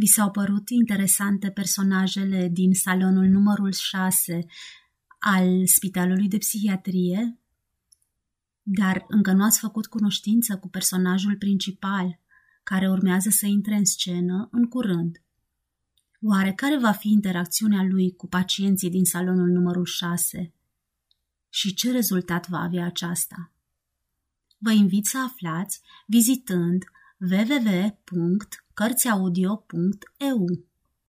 Vi s-au părut interesante personajele din salonul numărul 6 al Spitalului de Psihiatrie? Dar încă nu ați făcut cunoștință cu personajul principal, care urmează să intre în scenă în curând. Oare care va fi interacțiunea lui cu pacienții din salonul numărul 6? Și ce rezultat va avea aceasta? Vă invit să aflați vizitând www.cărțiaudio.eu.